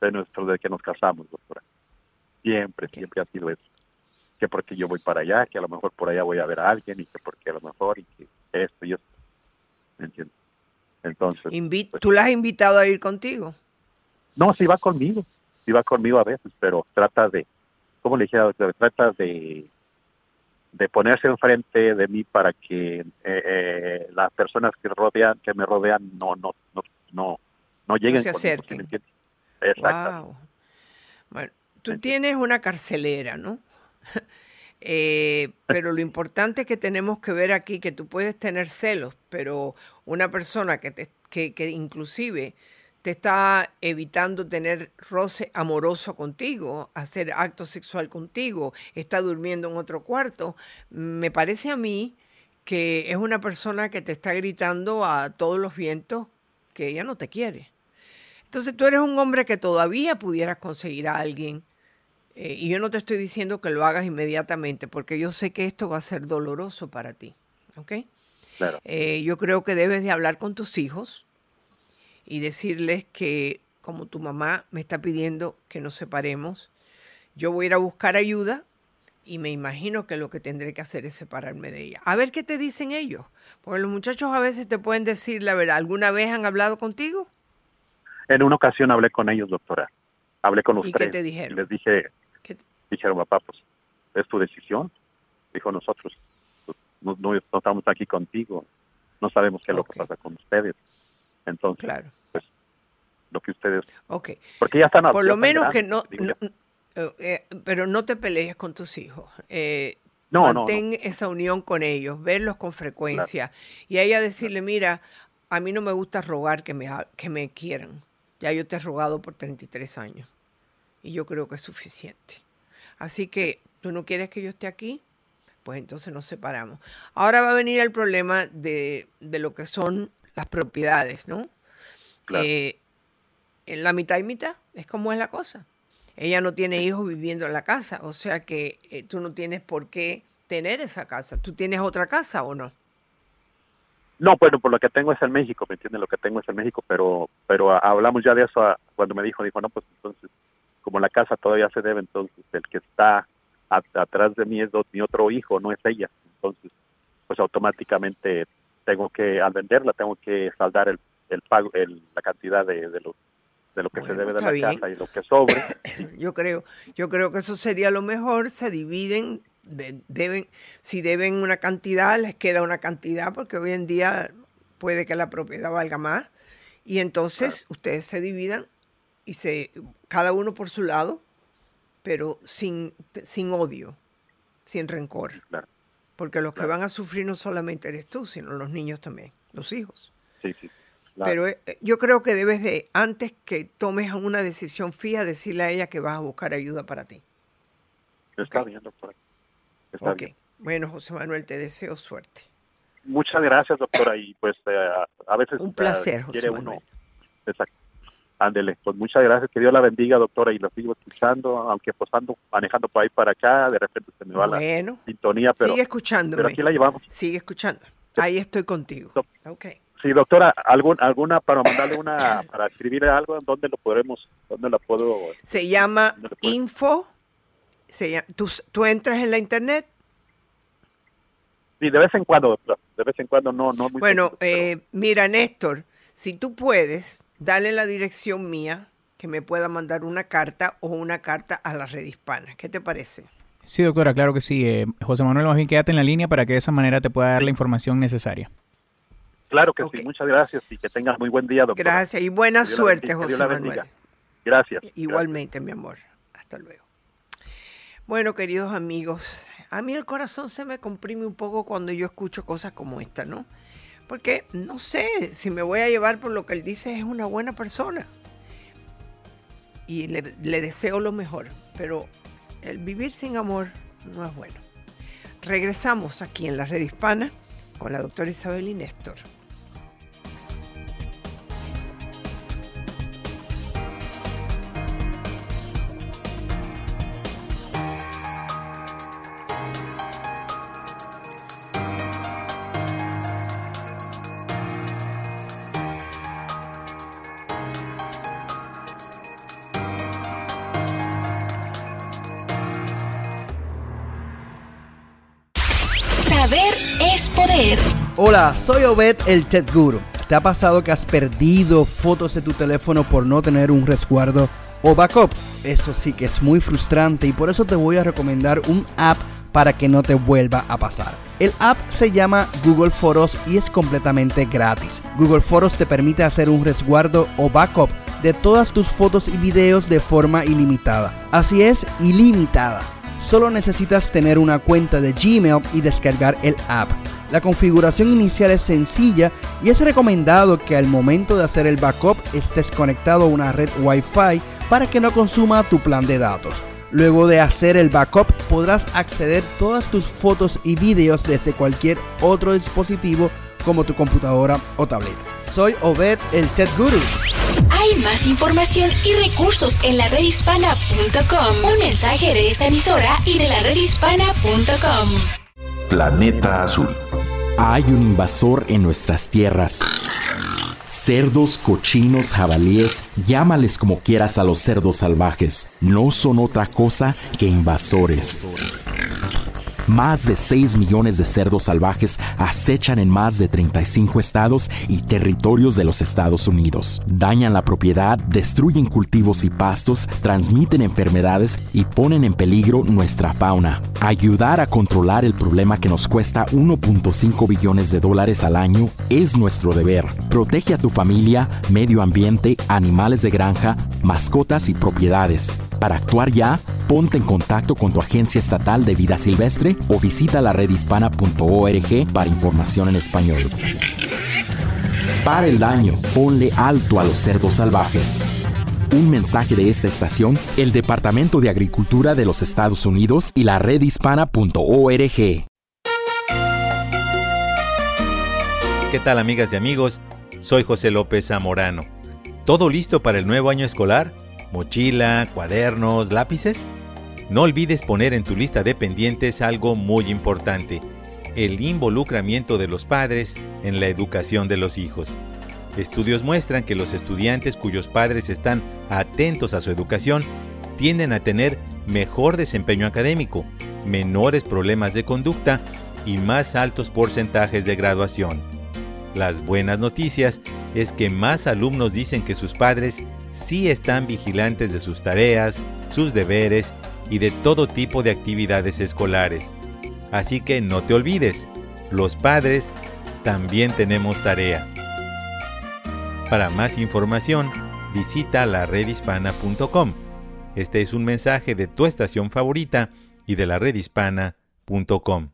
de nuestro, desde que nos casamos, doctora. Siempre, siempre ha sido eso. Que porque yo voy para allá, que a lo mejor por allá voy a ver a alguien y que porque a lo mejor y que esto y esto. ¿Me entiendes? Entonces, pues ¿Tú la has invitado a ir contigo? No, sí va conmigo, sí va conmigo a veces, pero trata de, ¿cómo le dije? Trata de, de ponerse enfrente de mí para que eh, eh, las personas que rodean que me rodean no no no no, no lleguen se conmigo, ¿sí acerquen. me entiendes? Exacto. Wow. Bueno, tú tienes una carcelera, ¿no? Eh, pero lo importante es que tenemos que ver aquí que tú puedes tener celos, pero una persona que, te, que, que inclusive te está evitando tener roce amoroso contigo, hacer acto sexual contigo, está durmiendo en otro cuarto, me parece a mí que es una persona que te está gritando a todos los vientos que ella no te quiere. Entonces tú eres un hombre que todavía pudieras conseguir a alguien. eh, y yo no te estoy diciendo que lo hagas inmediatamente, porque yo sé que esto va a ser doloroso para ti. ¿Ok? Claro. Eh, yo creo que debes de hablar con tus hijos y decirles que como tu mamá me está pidiendo que nos separemos, yo voy a ir a buscar ayuda y me imagino que lo que tendré que hacer es separarme de ella. A ver qué te dicen ellos, porque los muchachos a veces te pueden decir la verdad. ¿Alguna vez han hablado contigo? En una ocasión hablé con ellos, doctora. Hablé con los ¿Y qué te dijeron? Y les dije, ¿Qué te- dijeron, papá, pues es tu decisión. Dijo nosotros, no, no- no estamos aquí contigo. No sabemos qué es lo que pasa con ustedes. Entonces, pues lo que ustedes... Ok. Porque ya están Por ya lo están menos que no, digo no- eh, eh, pero no te pelees con tus hijos. Eh, No, no, no. mantén esa unión con ellos, verlos con frecuencia y a ella decirle, mira, a mí no me gusta rogar que me, que me quieran. Ya yo te he rogado por 33 años y yo creo que es suficiente. Así que tú no quieres que yo esté aquí, pues entonces nos separamos. Ahora va a venir el problema de, de lo que son las propiedades, ¿no? Eh, en la mitad y mitad, es como es la cosa. Ella no tiene hijos viviendo en la casa, o sea que eh, tú no tienes por qué tener esa casa. ¿Tú tienes otra casa o no? No, bueno, por lo que tengo es en México, ¿me entiendes? Lo que tengo es en México, pero pero hablamos ya de eso a- cuando me dijo, dijo, no, pues entonces, como la casa todavía se debe, entonces el que está a- atrás de mí es do- mi otro hijo, no es ella. Entonces, pues automáticamente tengo que, al venderla, tengo que saldar el, el pago, el, la cantidad de, de lo, de lo que se debe de la bien. casa y lo que sobre. Yo creo, yo creo que eso sería lo mejor. Se dividen, de- deben, si deben una cantidad, les queda una cantidad, porque hoy en día puede que la propiedad valga más. Y entonces ustedes se dividan y se, cada uno por su lado, pero sin, sin odio, sin rencor. Porque los que van a sufrir no solamente eres tú, sino los niños también, los hijos. Sí, sí. claro. Pero eh, yo creo que debes de, antes que tomes una decisión fija, decirle a ella que vas a buscar ayuda para ti. Está bien, doctora. Está Ok. bien. Bueno, José Manuel, te deseo suerte. Muchas gracias, doctora. Y pues eh, a veces Un eh, placer, José Manuel. uno. Exacto. Ándele, pues muchas gracias. Que Dios la bendiga, doctora. Y lo sigo escuchando, aunque pues ando manejando por ahí para acá. De repente se me va Bueno, la sintonía, pero, Sigue escuchándome. pero aquí la llevamos. Sigue escuchando. Ahí estoy contigo. Ok. Sí, doctora, ¿algún, ¿alguna para mandarle una, para escribir algo? ¿Dónde lo podremos, dónde la puedo? Se llama Info. Se llama- tú, tú entras en la internet. Sí, de vez en cuando, doctora. De vez en cuando, no, no muy Bueno, eh, mira, Néstor, si tú puedes, dale la dirección mía que me pueda mandar una carta o una carta a la red hispana. ¿Qué te parece? Sí, doctora, claro que sí. Eh, José Manuel, más bien quédate en la línea para que de esa manera te pueda dar la información necesaria. Claro que sí, muchas gracias y que tengas muy buen día, doctora. Gracias y buena suerte, bendiga, José Dios la Manuel. bendiga. Gracias. Igualmente, mi amor. Hasta luego. Bueno, queridos amigos, a mí el corazón se me comprime un poco cuando yo escucho cosas como esta, ¿no? Porque no sé si me voy a llevar por lo que él dice, es una buena persona. Y le, deseo lo mejor, pero el vivir sin amor no es bueno. Regresamos aquí en la red hispana con la doctora Isabel y Néstor. Hola, soy Obed el Tech Guru. ¿Te ha pasado que has perdido fotos de tu teléfono por no tener un resguardo o backup? Eso sí que es muy frustrante y por eso te voy a recomendar un app para que no te vuelva a pasar. El app se llama Google Fotos y es completamente gratis. Google Fotos te permite hacer un resguardo o backup de todas tus fotos y videos de forma ilimitada. Así es, ilimitada. Solo necesitas tener una cuenta de Gmail y descargar el app. La configuración inicial es sencilla y es recomendado que al momento de hacer el backup estés conectado a una red Wi-Fi para que no consuma tu plan de datos. Luego de hacer el backup podrás acceder todas tus fotos y videos desde cualquier otro dispositivo como tu computadora o tableta. Soy Obed, el Tech Guru. Hay más información y recursos en la redhispana.com. Un mensaje de esta emisora y de la redhispana.com. Planeta Azul. Hay un invasor en nuestras tierras. Cerdos, cochinos, jabalíes, llámales como quieras a los cerdos salvajes. No son otra cosa que invasores. Más de 6 millones de cerdos salvajes acechan en más de 35 estados y territorios de los Estados Unidos. Dañan la propiedad, destruyen cultivos y pastos, transmiten enfermedades y ponen en peligro nuestra fauna. Ayudar a controlar el problema que nos cuesta 1.5 billones de dólares al año es nuestro deber. Protege a tu familia, medio ambiente, animales de granja, mascotas y propiedades. Para actuar ya, ponte en contacto con tu agencia estatal de vida silvestre o visita la redhispana.org para información en español. Para el daño, ponle alto a los cerdos salvajes. Un mensaje de esta estación, el Departamento de Agricultura de los Estados Unidos y la redhispana.org. ¿Qué tal amigas y amigos? Soy José López Zamorano. ¿Todo listo para el nuevo año escolar? Mochila, cuadernos, lápices? No olvides poner en tu lista de pendientes algo muy importante, el involucramiento de los padres en la educación de los hijos. Estudios muestran que los estudiantes cuyos padres están atentos a su educación tienden a tener mejor desempeño académico, menores problemas de conducta y más altos porcentajes de graduación. Las buenas noticias es que más alumnos dicen que sus padres sí están vigilantes de sus tareas, sus deberes y de todo tipo de actividades escolares. Así que no te olvides, los padres también tenemos tarea. Para más información, visita la redhispana.com. Este es un mensaje de tu estación favorita y de la redhispana.com.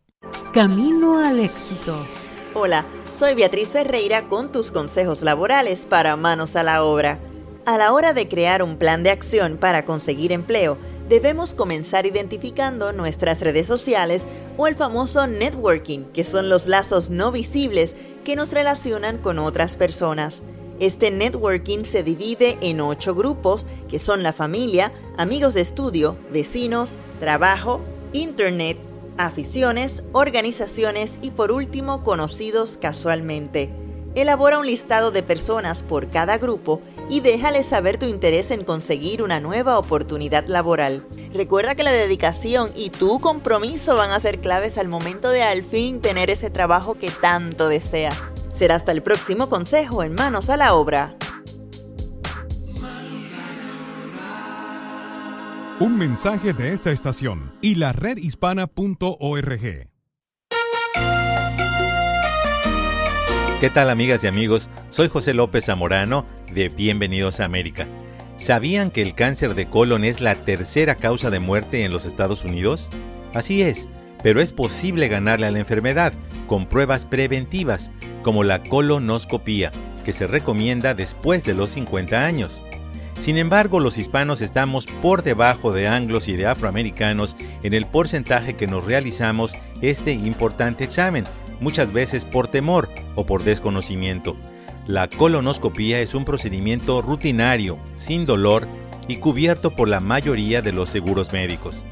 Camino al éxito. Hola, soy Beatriz Ferreira con tus consejos laborales para manos a la obra. A la hora de crear un plan de acción para conseguir empleo, debemos comenzar identificando nuestras redes sociales o el famoso networking, que son los lazos no visibles que nos relacionan con otras personas. Este networking se divide en ocho grupos, que son la familia, amigos de estudio, vecinos, trabajo, internet, aficiones, organizaciones y por último conocidos casualmente. Elabora un listado de personas por cada grupo y déjale saber tu interés en conseguir una nueva oportunidad laboral. Recuerda que la dedicación y tu compromiso van a ser claves al momento de al fin tener ese trabajo que tanto deseas. Será hasta el próximo consejo en Manos a la Obra. Un mensaje de esta estación y la redhispana.org. ¿Qué tal amigas y amigos? Soy José López Zamorano de Bienvenidos a América. ¿Sabían que el cáncer de colon es la tercera causa de muerte en los Estados Unidos? Así es, pero es posible ganarle a la enfermedad con pruebas preventivas, como la colonoscopía, que se recomienda después de los 50 años. Sin embargo, los hispanos estamos por debajo de anglos y de afroamericanos en el porcentaje que nos realizamos este importante examen, muchas veces por temor o por desconocimiento. La colonoscopía es un procedimiento rutinario, sin dolor y cubierto por la mayoría de los seguros médicos.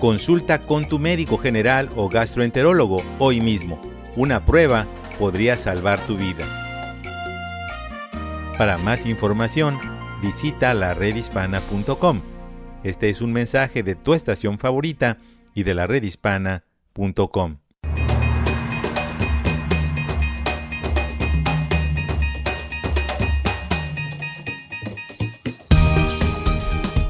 Consulta con tu médico general o gastroenterólogo hoy mismo. Una prueba podría salvar tu vida. Para más información, visita la redhispana.com. Este es un mensaje de tu estación favorita y de la redhispana.com.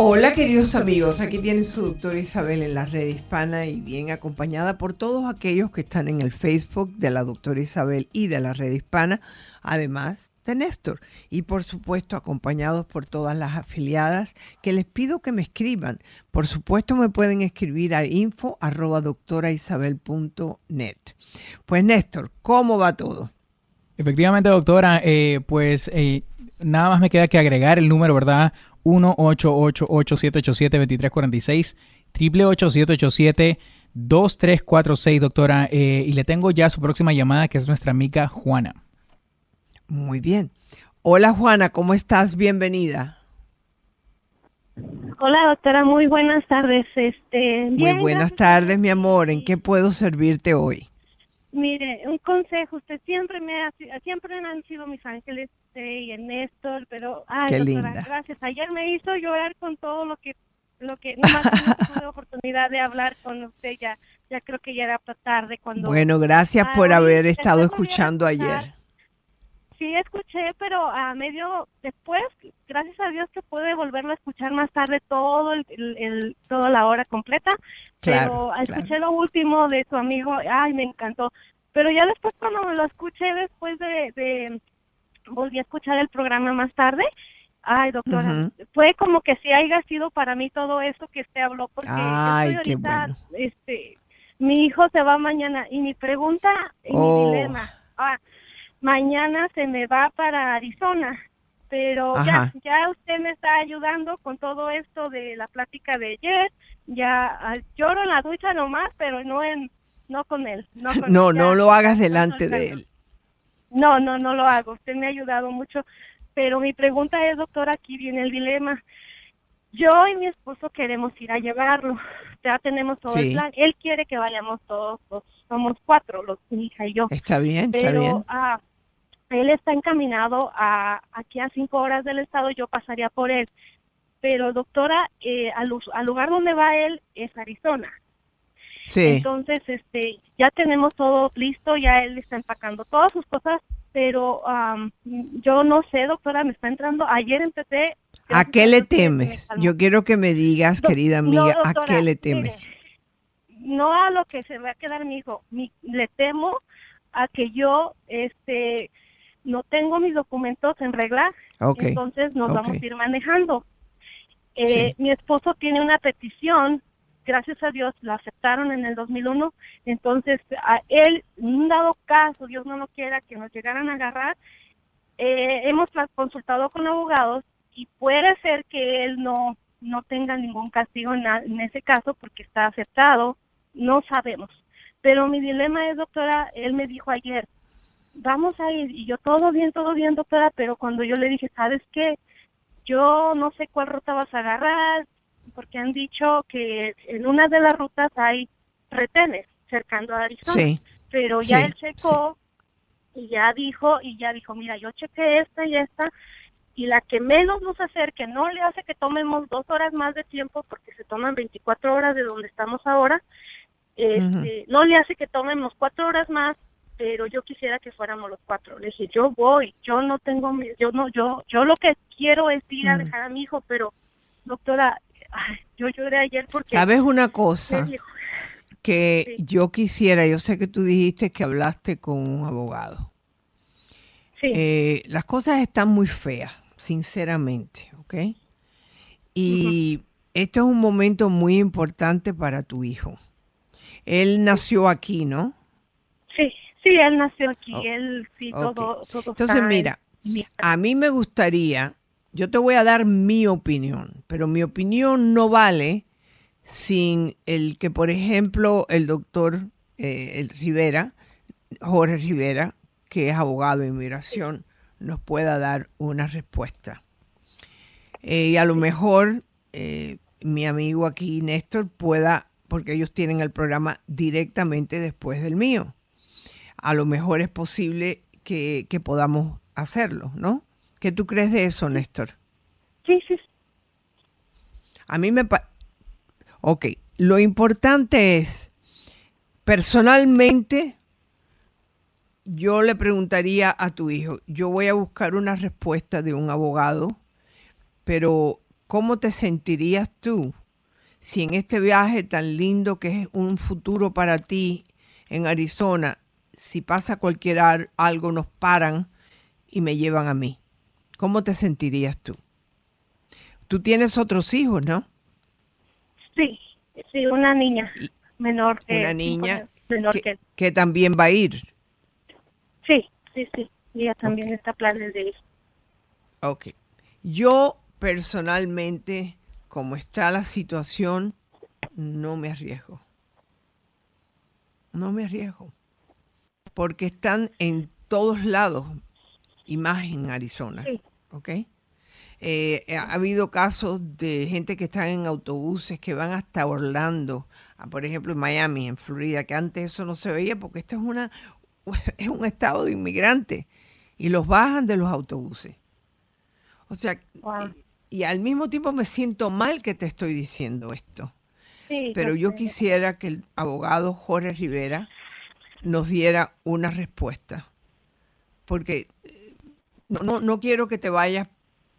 Hola queridos amigos, aquí tiene su doctora Isabel en la red hispana y bien acompañada por todos aquellos que están en el Facebook de la doctora Isabel y de la red hispana, además de Néstor y por supuesto acompañados por todas las afiliadas que les pido que me escriban. Por supuesto me pueden escribir a info arroba doctoraisabel.net. Pues Néstor, ¿cómo va todo? Efectivamente, doctora, eh, pues eh, nada más me queda que agregar el número, ¿verdad? 1-888-787-2346, 888-787-2346, doctora. Eh, y le tengo ya su próxima llamada, que es nuestra amiga Juana. Muy bien. Hola Juana, ¿cómo estás? Bienvenida. Hola doctora, muy buenas tardes. Este, muy buenas tardes, mi amor. ¿En qué puedo servirte hoy? Mire, un consejo. Usted siempre me ha, siempre han sido mis ángeles y el Néstor, pero ay, Qué doctora, linda. gracias. Ayer me hizo llorar con todo lo que lo que no más tuve oportunidad de hablar con usted ya ya creo que ya era tarde cuando Bueno, gracias por Ay, haber estado escuchando ayer. Sí, escuché, pero a medio después, gracias a Dios que pude volverlo a escuchar más tarde todo el, el- el- toda la hora completa. Claro, pero escuché lo último de su amigo, ay, me encantó. Pero ya después cuando me lo escuché después de, de volví a escuchar el programa más tarde. Ay, doctora, fue como que si haya sido para mí todo eso que usted habló porque yo Ay, qué ahorita, bueno. este, mi hijo se va mañana y mi pregunta y Oh. mi dilema, ah, mañana se me va para Arizona, pero ya, Ajá. ya usted me está ayudando con todo esto de la plática de ayer, ya ah, lloro en la ducha nomás, pero no en, no con él, no, con No, él, no lo hagas delante de él. No, no, no lo hago. Usted me ha ayudado mucho. Pero mi pregunta es, doctora, aquí viene el dilema. Yo y mi esposo queremos ir a llevarlo. Ya tenemos todo Sí. el plan. Él quiere que vayamos todos. los- somos cuatro, los, mi hija y yo. Está bien, está Pero bien. ah, él está encaminado a aquí a cinco horas del estado. Yo pasaría por él. Pero, doctora, eh, al, al lugar donde va él es Arizona. Sí. Entonces, este, ya tenemos todo listo, ya él está empacando todas sus cosas, pero am, yo no sé, doctora, me está entrando. Ayer empecé. ¿A qué le temes? Yo quiero que me digas, Do- querida no, amiga, ¿a doctora, qué le mire, temes? No a lo que se va a quedar mi hijo, mi- le temo a que yo, este, no tengo mis documentos en regla, Ok, entonces nos vamos a ir manejando. Eh, Mi esposo tiene una petición, gracias a Dios la aceptaron en el 2001, entonces a él, en dado caso, Dios no lo quiera, que nos llegaran a agarrar, eh, hemos consultado con abogados y puede ser que él no no tenga ningún castigo en, en ese caso porque está aceptado, no sabemos. Pero mi dilema es, doctora, él me dijo ayer, vamos a ir, y yo todo bien, todo bien, doctora, pero cuando yo le dije, ¿sabes qué? Yo no sé cuál ruta vas a agarrar, porque han dicho que en una de las rutas hay retenes cercando a Arizona. Sí, Pero ya sí, él checó y ya dijo, y ya dijo, mira, yo chequé esta y esta, y la que menos nos acerque, no le hace que tomemos dos horas más de tiempo, porque se toman 24 horas de donde estamos ahora, este, no le hace que tomemos cuatro horas más, pero yo quisiera que fuéramos los cuatro. Le dije, yo voy, yo no tengo, yo no, yo, yo lo que quiero es ir a Ujú. dejar a mi hijo, pero doctora, ay, yo lloré ayer porque ¿Sabes una cosa? dijo, que yo quisiera, yo sé que tú dijiste que hablaste con un abogado. Eh, las cosas están muy feas, sinceramente, ¿ok? Y esto es un momento muy importante para tu hijo. Él nació aquí, ¿no? Sí, sí, él nació aquí, Oh, él sí, todo, todo Entonces, está en- mira, a mí me gustaría, yo te voy a dar mi opinión, pero mi opinión no vale sin el que, por ejemplo, el doctor eh, Rivera, Jorge Rivera, que es abogado de inmigración, nos pueda dar una respuesta. Eh, y a lo mejor eh, mi amigo aquí, Néstor, pueda, porque ellos tienen el programa directamente después del mío. A lo mejor es posible que podamos hacerlo, ¿no? ¿Qué tú crees de eso, Néstor? Sí, sí. A mí me... pa- ok, lo importante es, personalmente, yo le preguntaría a tu hijo, yo voy a buscar una respuesta de un abogado, pero ¿cómo te sentirías tú si en este viaje tan lindo que es un futuro para ti en Arizona, si pasa cualquier algo, nos paran y me llevan a mí? ¿Cómo te sentirías tú? Tú tienes otros hijos, ¿no? Sí, sí, una niña menor que una niña menor que, que, también va a ir. Sí, sí, sí. Ella también está planes de ir. Ok. Yo personalmente, como está la situación, no me arriesgo. No me arriesgo. Porque están en todos lados, y más en Arizona. Sí. ¿Ok? Eh, ha habido casos de gente que están en autobuses que van hasta Orlando, por ejemplo en Miami, en Florida, que antes eso no se veía porque esto es, una, es un estado de inmigrantes y los bajan de los autobuses. O sea, y, al mismo tiempo me siento mal que te estoy diciendo esto. pero yo quisiera que el abogado Jorge Rivera nos diera una respuesta. Porque eh, no, no quiero que te vayas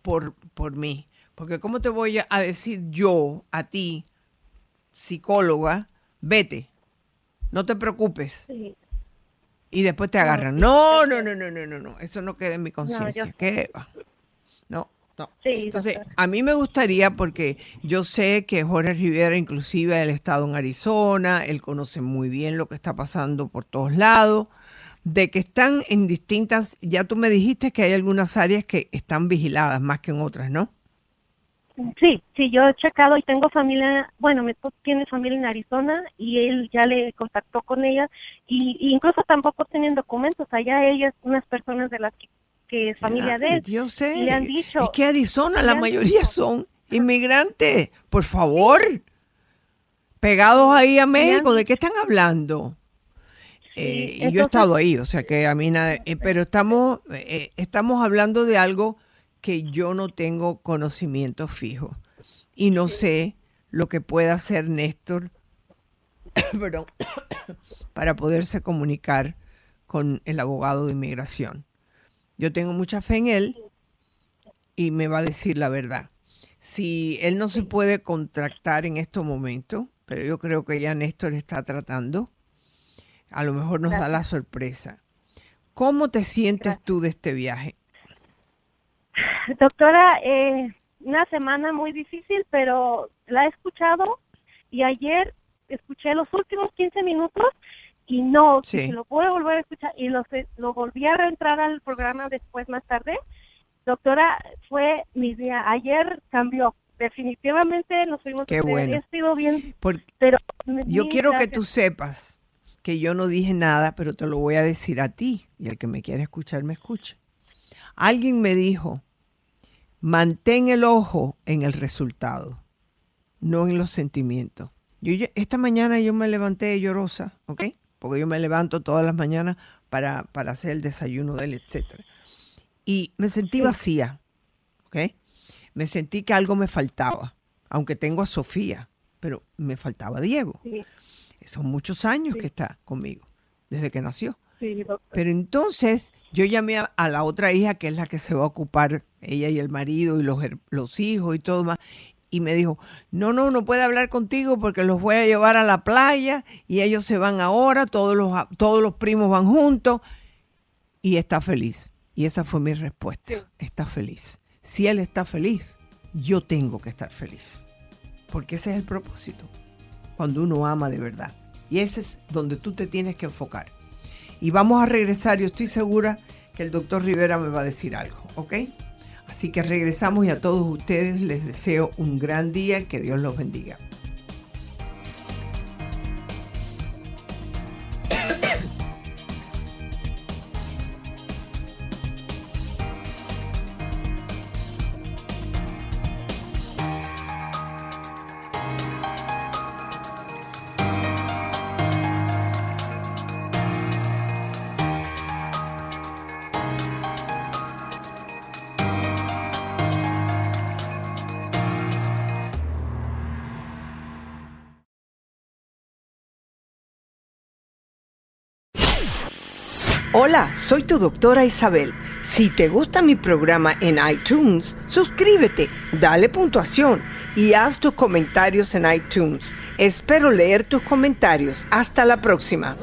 por, por mí. Porque ¿cómo te voy a decir yo a ti, psicóloga, vete, no te preocupes? Y después te agarran. No, no, no, no, no, no, no. Eso no queda en mi conciencia. ¿Qué No, no. Entonces, a mí me gustaría, porque yo sé que Jorge Rivera, inclusive, el estado en Arizona, él conoce muy bien lo que está pasando por todos lados de que están en distintas, ya tú me dijiste que hay algunas áreas que están vigiladas más que en otras, ¿no? Sí, sí, yo he checado y tengo familia, bueno, mi esposo tiene familia en Arizona y él ya le contactó con ella y, incluso tampoco tienen documentos, allá ellas, unas personas de las que, es familia de él. Yo sé. le han dicho. Es que Arizona, la mayoría son inmigrantes, por favor. Pegados ahí a México, ¿de qué están hablando? Eh, y yo he estado ahí, o sea que a mí nada, eh, pero estamos, eh, estamos hablando de algo que yo no tengo conocimiento fijo y no sé lo que pueda hacer Néstor para poderse comunicar con el abogado de inmigración. Yo tengo mucha fe en él y me va a decir la verdad. Si él no se puede contractar en estos momentos, pero yo creo que ya Néstor está tratando, a lo mejor nos da la sorpresa. ¿Cómo te sientes tú de este viaje? Doctora, eh, una semana muy difícil, pero la he escuchado y ayer escuché los últimos 15 minutos y no, si lo puedo volver a escuchar y lo, lo volví a reentrar al programa después más tarde. Doctora, fue mi día. Ayer cambió. Definitivamente nos fuimos. Qué bueno. He bien. pero yo quiero que tú sepas que yo no dije nada, pero te lo voy a decir a ti y el que me quiere escuchar me escucha. Alguien me dijo, mantén el ojo en el resultado, no en los sentimientos. Yo, esta mañana yo me levanté llorosa, ¿ok? Porque yo me levanto todas las mañanas para, para hacer el desayuno de él, etc. Y me sentí vacía, ¿ok? Me sentí que algo me faltaba, aunque tengo a Sofía, pero me faltaba Diego. Son muchos años que está conmigo, desde que nació. Pero entonces yo llamé a, la otra hija, que es la que se va a ocupar, ella y el marido y los, los hijos y todo más, y me dijo, no, no, no puede hablar contigo porque los voy a llevar a la playa y ellos se van ahora, todos los, todos los primos van juntos y está feliz. Y esa fue mi respuesta, está feliz. Si él está feliz, yo tengo que estar feliz, porque ese es el propósito cuando uno ama de verdad. Y ese es donde tú te tienes que enfocar. Y vamos a regresar, yo estoy segura que el doctor Rivera me va a decir algo, ¿ok? Así que regresamos y a todos ustedes les deseo un gran día, que Dios los bendiga. Hola, soy tu doctora Isabel. Si te gusta mi programa en iTunes, suscríbete, dale puntuación y haz tus comentarios en iTunes. Espero leer tus comentarios. Hasta la próxima.